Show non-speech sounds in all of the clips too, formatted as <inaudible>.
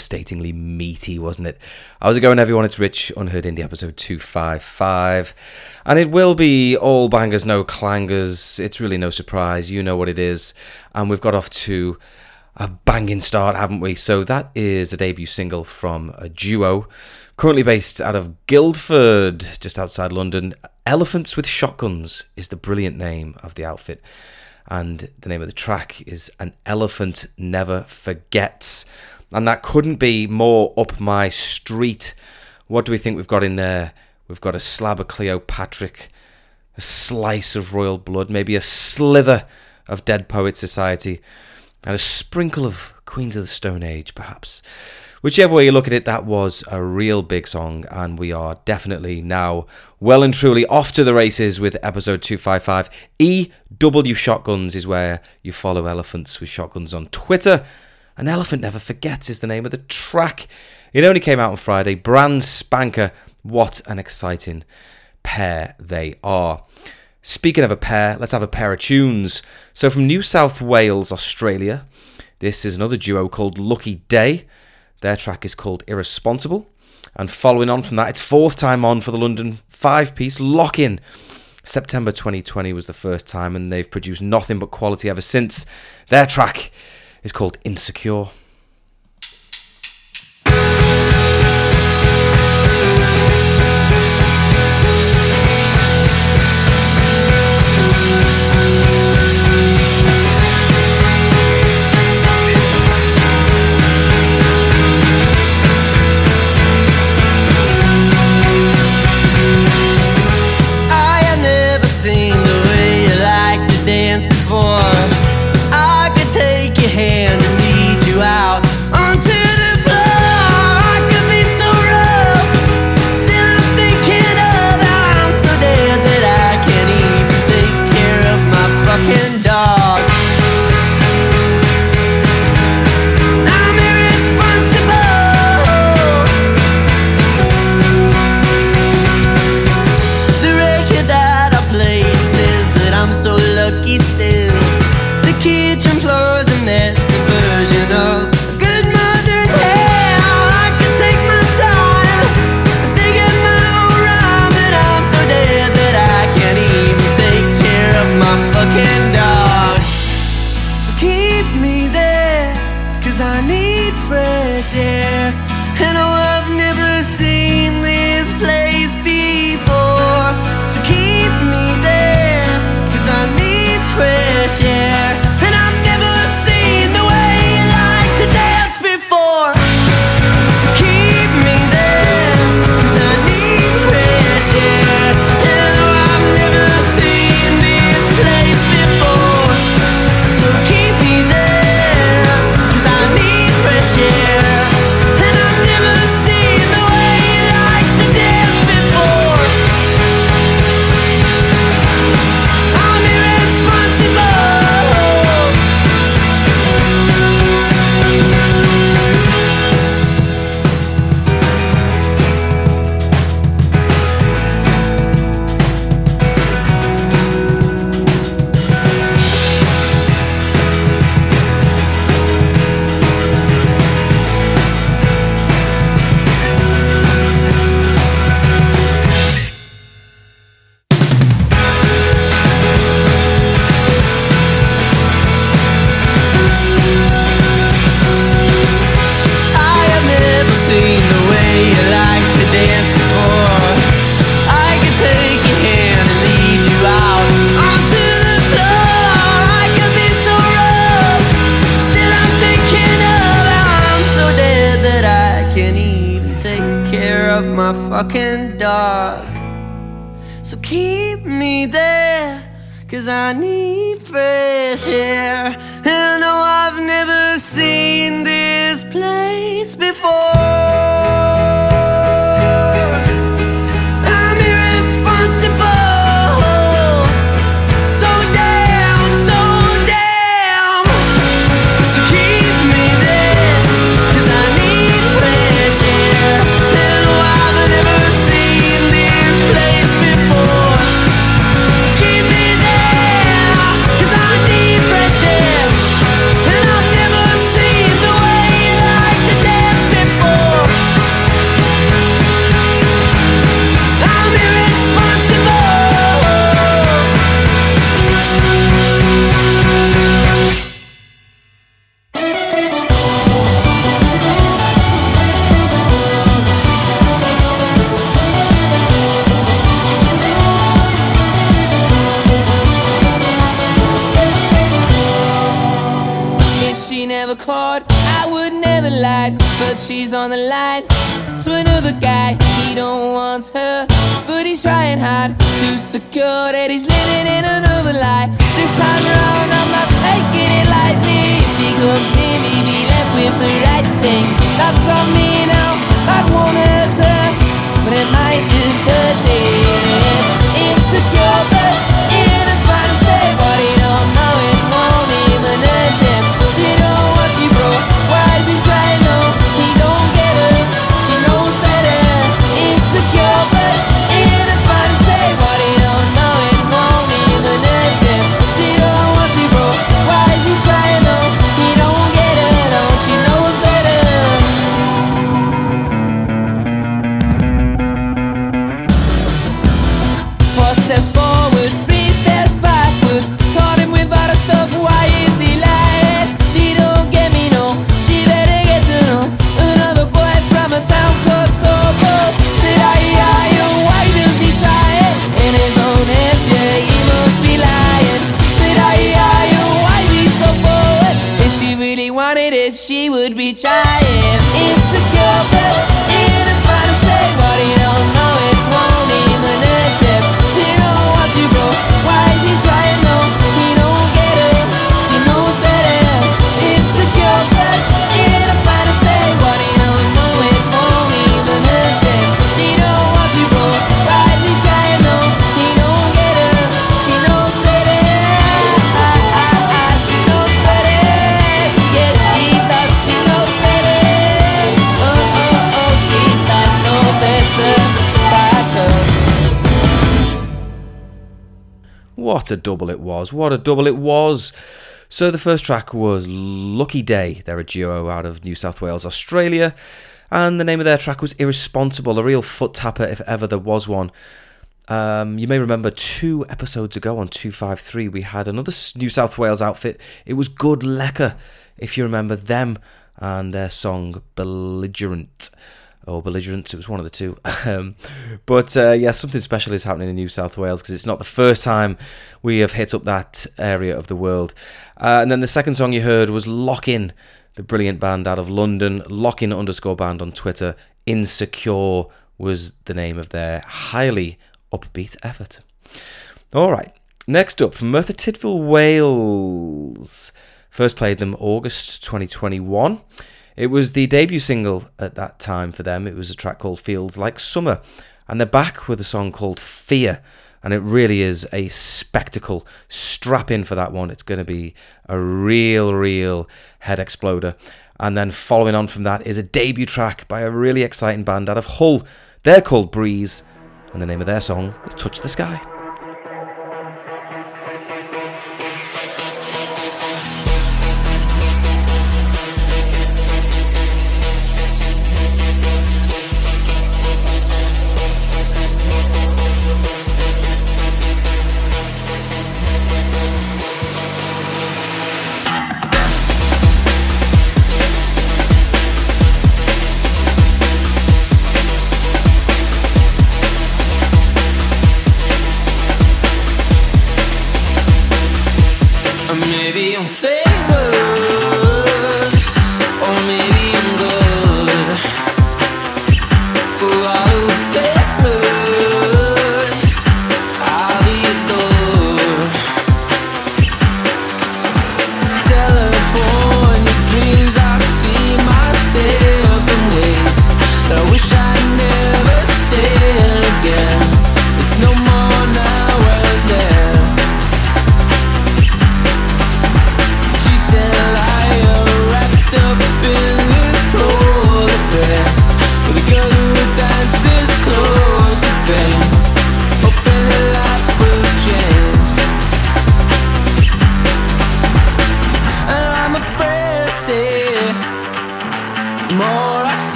devastatingly meaty, wasn't it? How's it going, everyone? It's Rich, Unheard Indie episode 255. And it will be all bangers, no clangers. It's really no surprise. You know what it is. And we've got off to a banging start, haven't we? So that is a debut single from a duo currently based out of Guildford, just outside London. Elephants with Shotguns is the brilliant name of the outfit and the name of the track is An Elephant Never Forgets. And that couldn't be more up my street. What do we think we've got in there? We've got a slab of Cleopatra, a slice of royal blood, maybe a slither of Dead Poet Society, and a sprinkle of Queens of the Stone Age, perhaps. Whichever way you look at it, that was a real big song, and we are definitely now well and truly off to the races with episode 255. EW Shotguns is where you follow elephants with shotguns on Twitter. An Elephant Never Forgets is the name of the track. It only came out on Friday. Brand spanker. What an exciting pair they are. Speaking of a pair, let's have a pair of tunes. So, from New South Wales, Australia, this is another duo called Lucky Day. Their track is called Irresponsible. And following on from that, it's fourth time on for the London five piece Lock In. September 2020 was the first time, and they've produced nothing but quality ever since. Their track is called Insecure. A double it was. What a double it was. So the first track was Lucky Day. They're a duo out of New South Wales, Australia. And the name of their track was Irresponsible, a real foot tapper if ever there was one. Um, you may remember two episodes ago on 253, we had another New South Wales outfit. It was Good Lecker, if you remember them and their song Belligerent. Or Belligerent, it was one of the two. <laughs> Um, but uh, yeah, something special is happening in New South Wales because it's not the first time we have hit up that area of the world. Uh, and then the second song you heard was Lock In, the brilliant band out of London. Lock In underscore band on Twitter. Insecure was the name of their highly upbeat effort. All right, next up from Merthyr Tydfil, Wales. First played them August 2021. It was the debut single at that time for them. It was a track called Feels Like Summer. And they're back with a song called Fear. And it really is a spectacle. Strap in for that one. It's going to be a real, real head exploder. And then following on from that is a debut track by a really exciting band out of Hull. They're called Breeze. And the name of their song is Touch the Sky.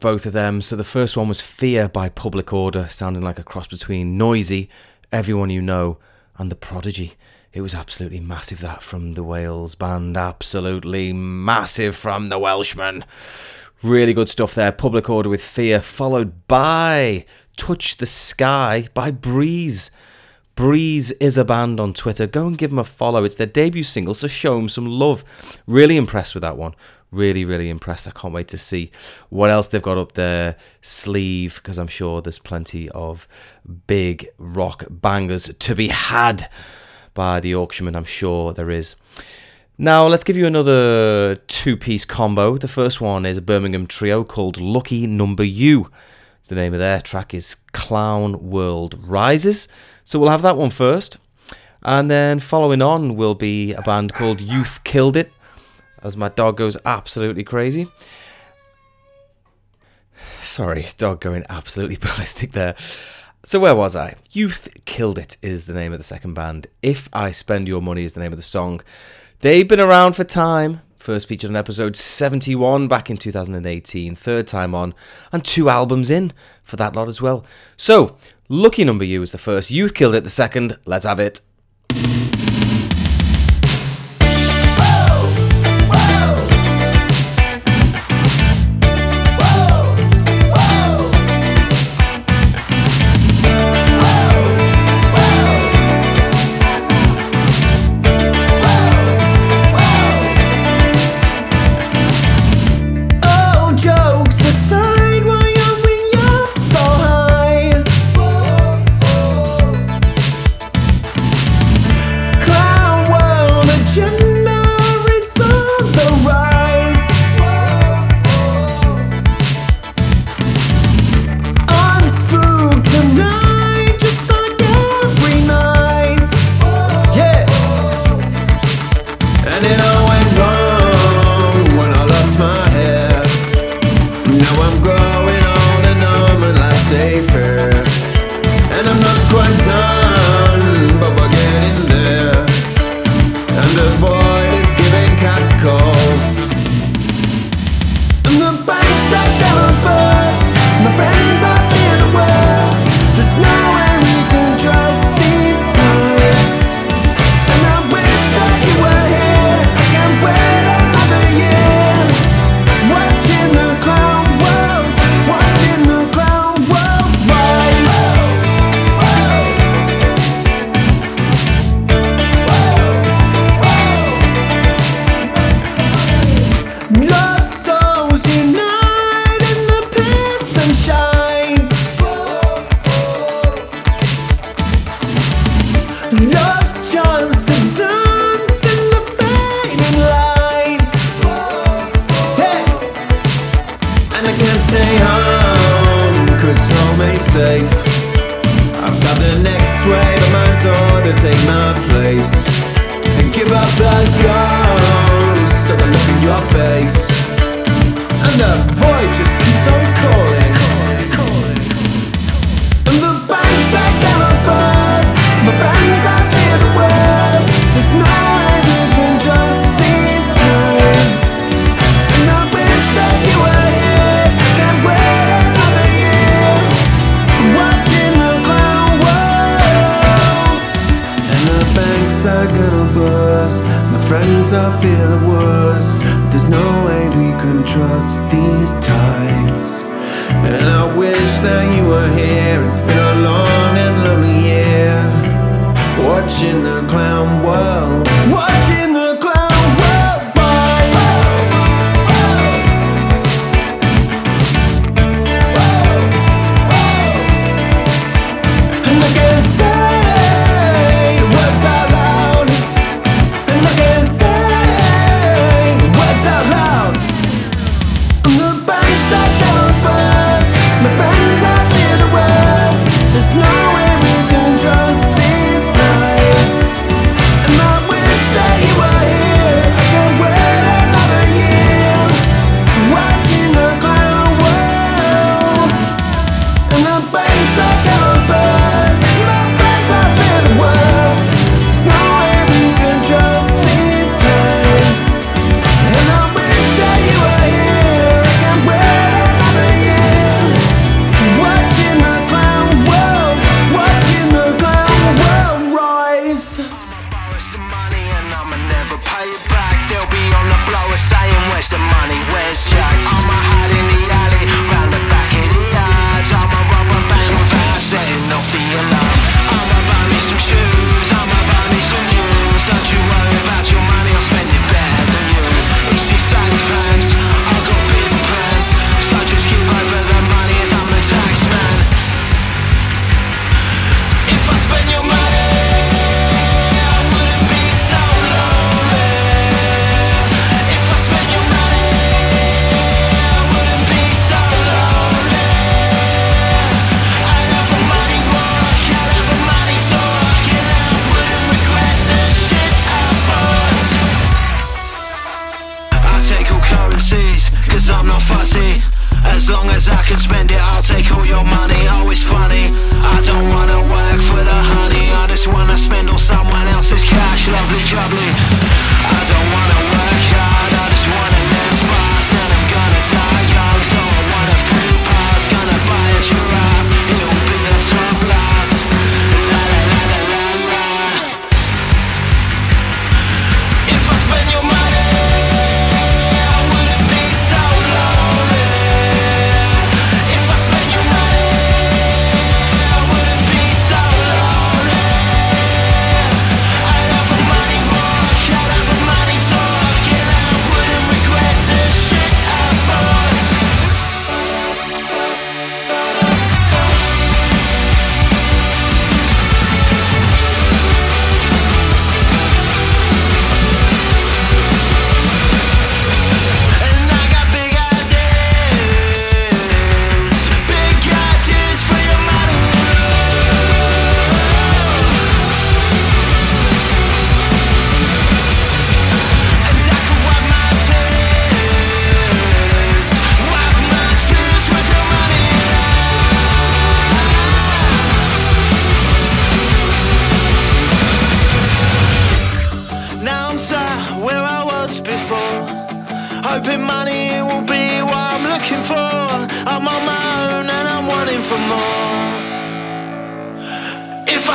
Both of them. So the first one was Fear by Public Order, sounding like a cross between Noisy, Everyone You Know, and The Prodigy. It was absolutely massive, that from the Wales band. Absolutely massive from the Welshman. Really good stuff there. Public Order with Fear, followed by Touch the Sky by Breeze. Breeze is a band on Twitter. Go and give them a follow. It's their debut single, so show them some love. Really impressed with that one. Really, really impressed. I can't wait to see what else they've got up their sleeve because I'm sure there's plenty of big rock bangers to be had by the Auctionman. I'm sure there is. Now, let's give you another two piece combo. The first one is a Birmingham trio called Lucky Number You. The name of their track is Clown World Rises. So we'll have that one first. And then following on will be a band called Youth Killed It as my dog goes absolutely crazy. Sorry, dog going absolutely <laughs> ballistic there. So, where was I? Youth Killed It is the name of the second band. If I Spend Your Money is the name of the song. They've been around for time. First featured on episode 71 back in 2018, third time on, and two albums in for that lot as well. So, Lucky Number You is the first, Youth Killed It the second. Let's have it. As long as I can spend it, I'll take all your money. Oh, it's funny. I don't wanna work for the honey. I just wanna spend all someone else's cash. Lovely jubbly.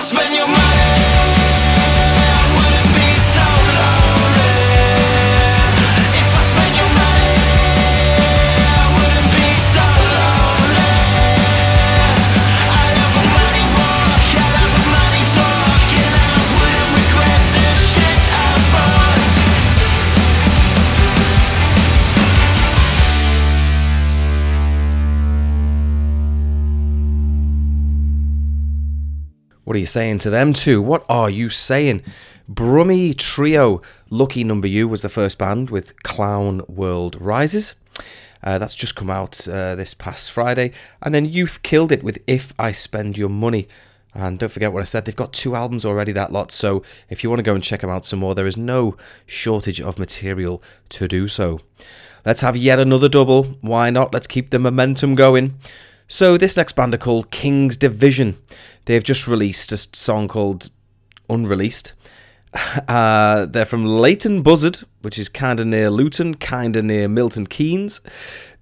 Spend your money, What are you saying to them two? What are you saying? Brummy Trio, Lucky Number You was the first band with Clown World Rises. Uh, that's just come out uh, this past Friday. And then Youth killed it with If I Spend Your Money. And don't forget what I said, they've got two albums already, that lot. So if you want to go and check them out some more, there is no shortage of material to do so. Let's have yet another double. Why not? Let's keep the momentum going. So this next band are called King's Division. They've just released a song called Unreleased. <laughs> Uh, they're from Leighton Buzzard, which is kind of near Luton, kind of near Milton Keynes.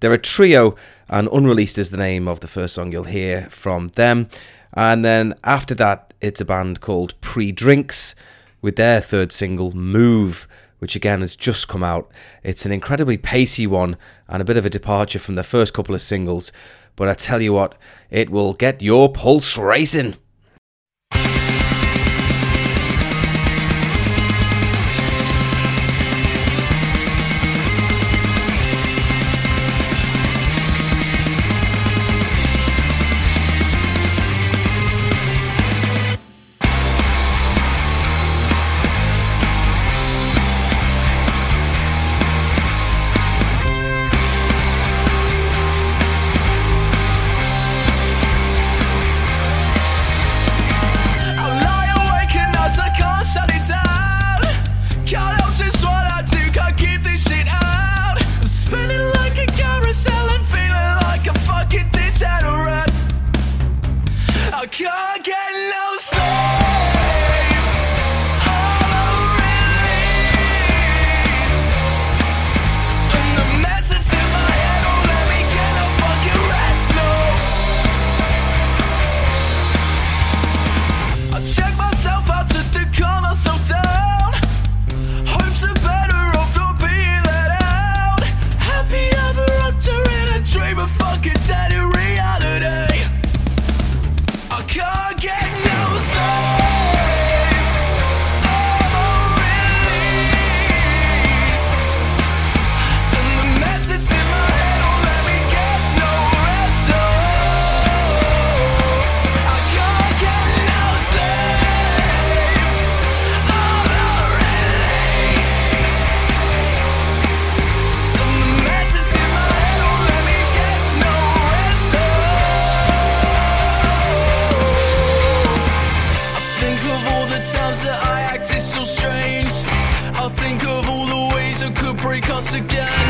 They're a trio, and Unreleased is the name of the first song you'll hear from them. And then after that, it's a band called Pre Drinks with their third single, Move, which again has just come out. It's an incredibly pacey one and a bit of a departure from their first couple of singles. But I tell you what, it will get your pulse racing. That I acted so strange. I think of all the ways it could break us again.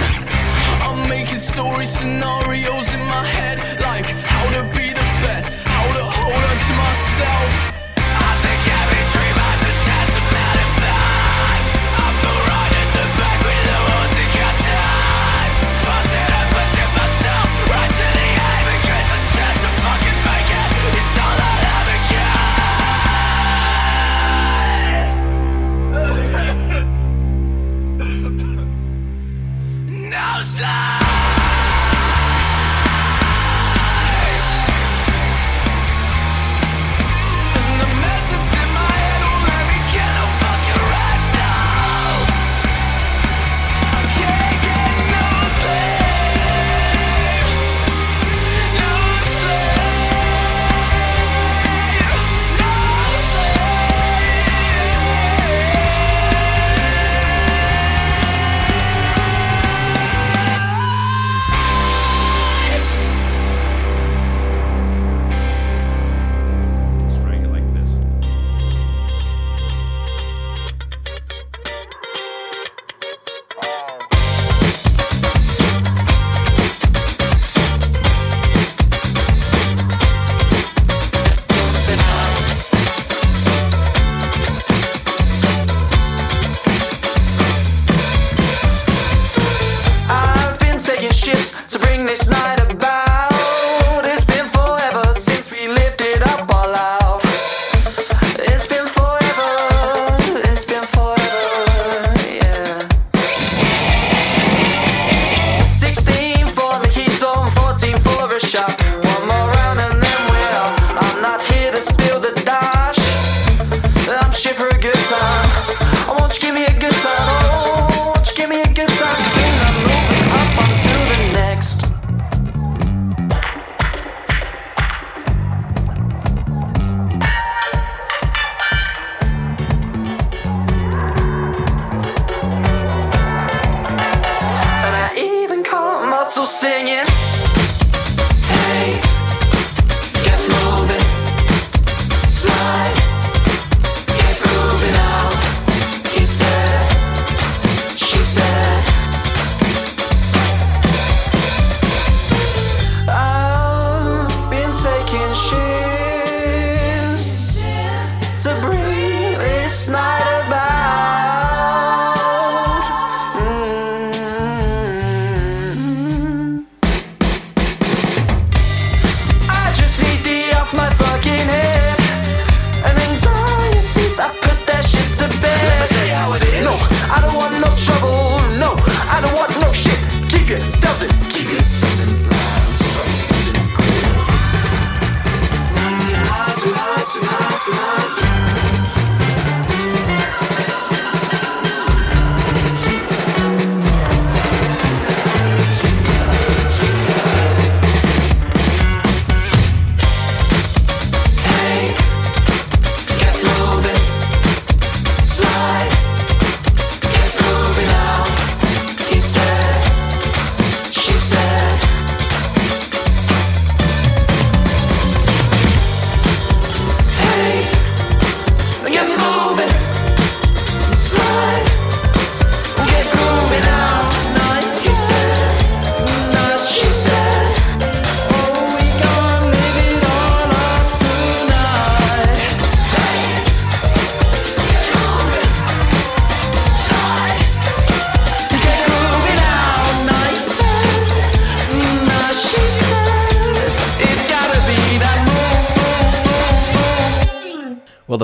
I'm making story scenarios in my head, like how to be the best, how to hold on to myself.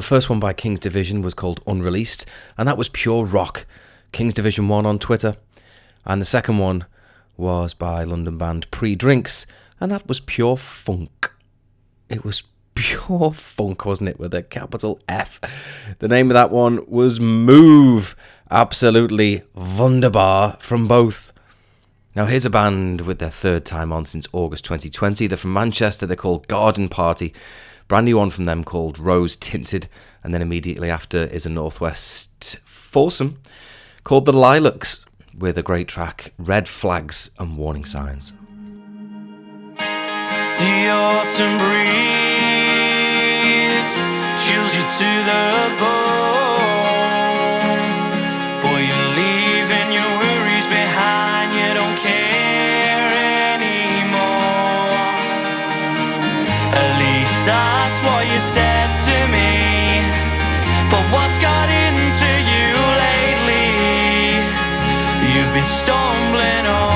First one by King's Division was called Unreleased, and that was pure rock. King's Division 1 on Twitter. And the second one was by London band Predrinks, and that was pure funk. It was <laughs> pure funk, wasn't it, with a capital F. The name of that one was Move. Absolutely wunderbar from both. Now, here's a band with their third time on since August 2020. They're from Manchester. They're called Garden Party. Brand new one from them called Rose Tinted. And then immediately after is a Northwest foursome called The Lilacs with a great track, Red Flags and Warning Signs. The autumn breeze chills you to the bone. Been stumbling home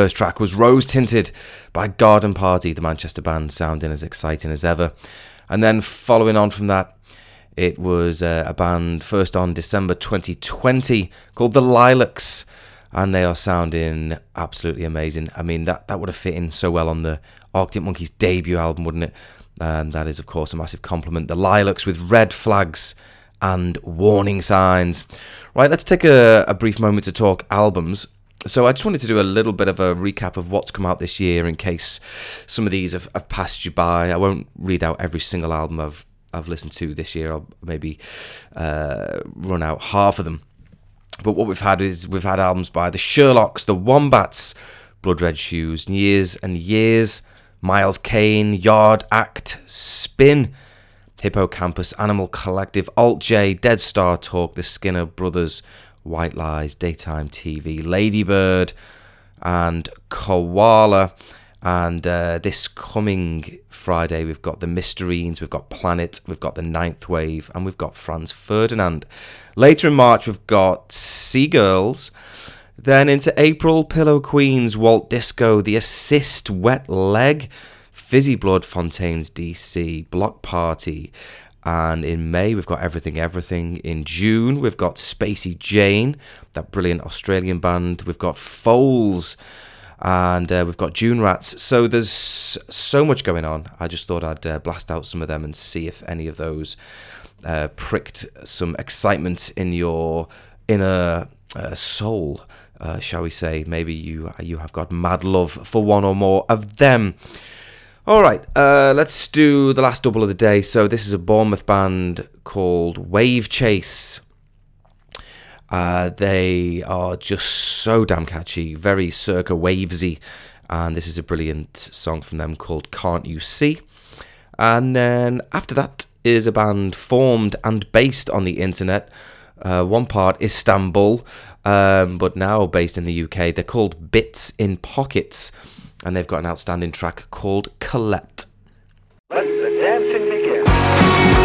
First track was Rose Tinted by Garden Party, the Manchester band, sounding as exciting as ever. And then following on from that, it was uh, a band first on December 2020 called The Lilacs, and they are sounding absolutely amazing. I mean, that, that would have fit in so well on the Arctic Monkeys debut album, wouldn't it? And that is, of course, a massive compliment. The Lilacs with red flags and warning signs. Right, let's take a, a brief moment to talk albums. So I just wanted to do a little bit of a recap of what's come out this year in case some of these have, have passed you by. I won't read out every single album I've I've listened to this year. I'll maybe uh, run out half of them. But what we've had is we've had albums by the Sherlocks, the Wombats, Blood Red Shoes, Years and Years, Miles Kane, Yard Act, Spin, Hippocampus, Animal Collective, Alt J, Dead Star Talk, The Skinner Brothers, White Lies, Daytime TV, Ladybird, and Koala. And uh, this coming Friday, we've got the Mysterines, we've got Planet, we've got the Ninth Wave, and we've got Franz Ferdinand. Later in March, we've got Sea Girls. Then into April, Pillow Queens, Walt Disco, The Assist, Wet Leg, Fizzy Blood, Fontaines DC, Block Party. And in May, we've got Everything Everything. In June, we've got Spacey Jane, that brilliant Australian band. We've got Foals and uh, we've got June Rats. So there's so much going on. I just thought I'd uh, blast out some of them and see if any of those uh, pricked some excitement in your inner uh, soul, uh, shall we say? Maybe you you have got mad love for one or more of them. All right, uh, let's do the last double of the day. So this is a Bournemouth band called Wave Chase. Uh, they are just so damn catchy, very circa wavesy, and this is a brilliant song from them called Can't You See? And then after that is a band formed and based on the internet. Uh, one part Istanbul, um, but now based in the UK. They're called Bits in Pockets, and they've got an outstanding track called Colette. Let the dancing begin.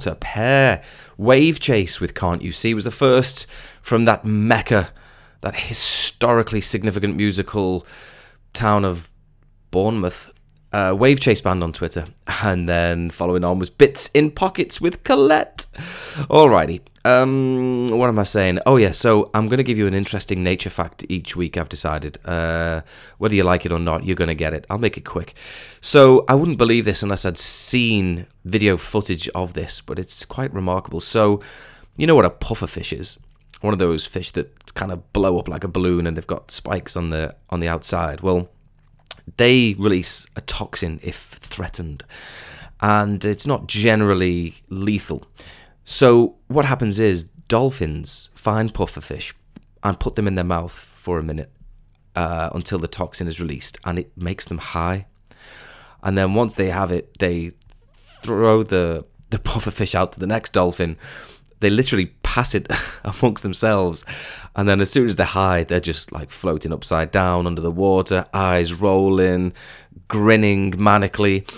What a pair. Wave Chase with Can't You See was the first from that mecca, that historically significant musical town of Bournemouth. Uh, Wave Chase Band on Twitter. And then following on was Bits in Pockets with Colette. Alrighty. Um, what am I saying? Oh, yeah. So I'm going to give you an interesting nature fact each week, I've decided. Uh, whether you like it or not, you're going to get it. I'll make it quick. So I wouldn't believe this unless I'd seen video footage of this, but it's quite remarkable. So, you know what a pufferfish is? One of those fish that kind of blow up like a balloon and they've got spikes on the on the outside. Well, they release a toxin if threatened, and it's not generally lethal. So, what happens is dolphins find pufferfish and put them in their mouth for a minute uh, until the toxin is released, and it makes them high. And then once they have it, they throw the the pufferfish out to the next dolphin. They literally pass it <laughs> amongst themselves, and then as soon as they're high, they're just like floating upside down under the water, eyes rolling, grinning manically.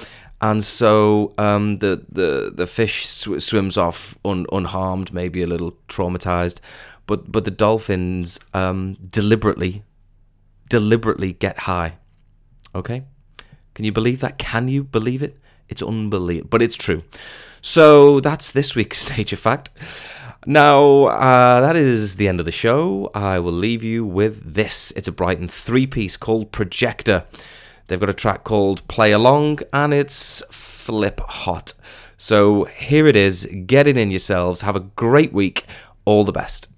And so um, the, the the fish sw- swims off un- unharmed, maybe a little traumatized, but but the dolphins um, deliberately deliberately get high. Okay, can you believe that? Can you believe it? It's unbelievable, but it's true. So that's this week's <laughs> nature fact. Now, uh, that is the end of the show. I will leave you with this. It's a Brighton three piece called Projector. They've got a track called Play Along, and it's flip hot. So here it is. Get it in yourselves. Have a great week. All the best.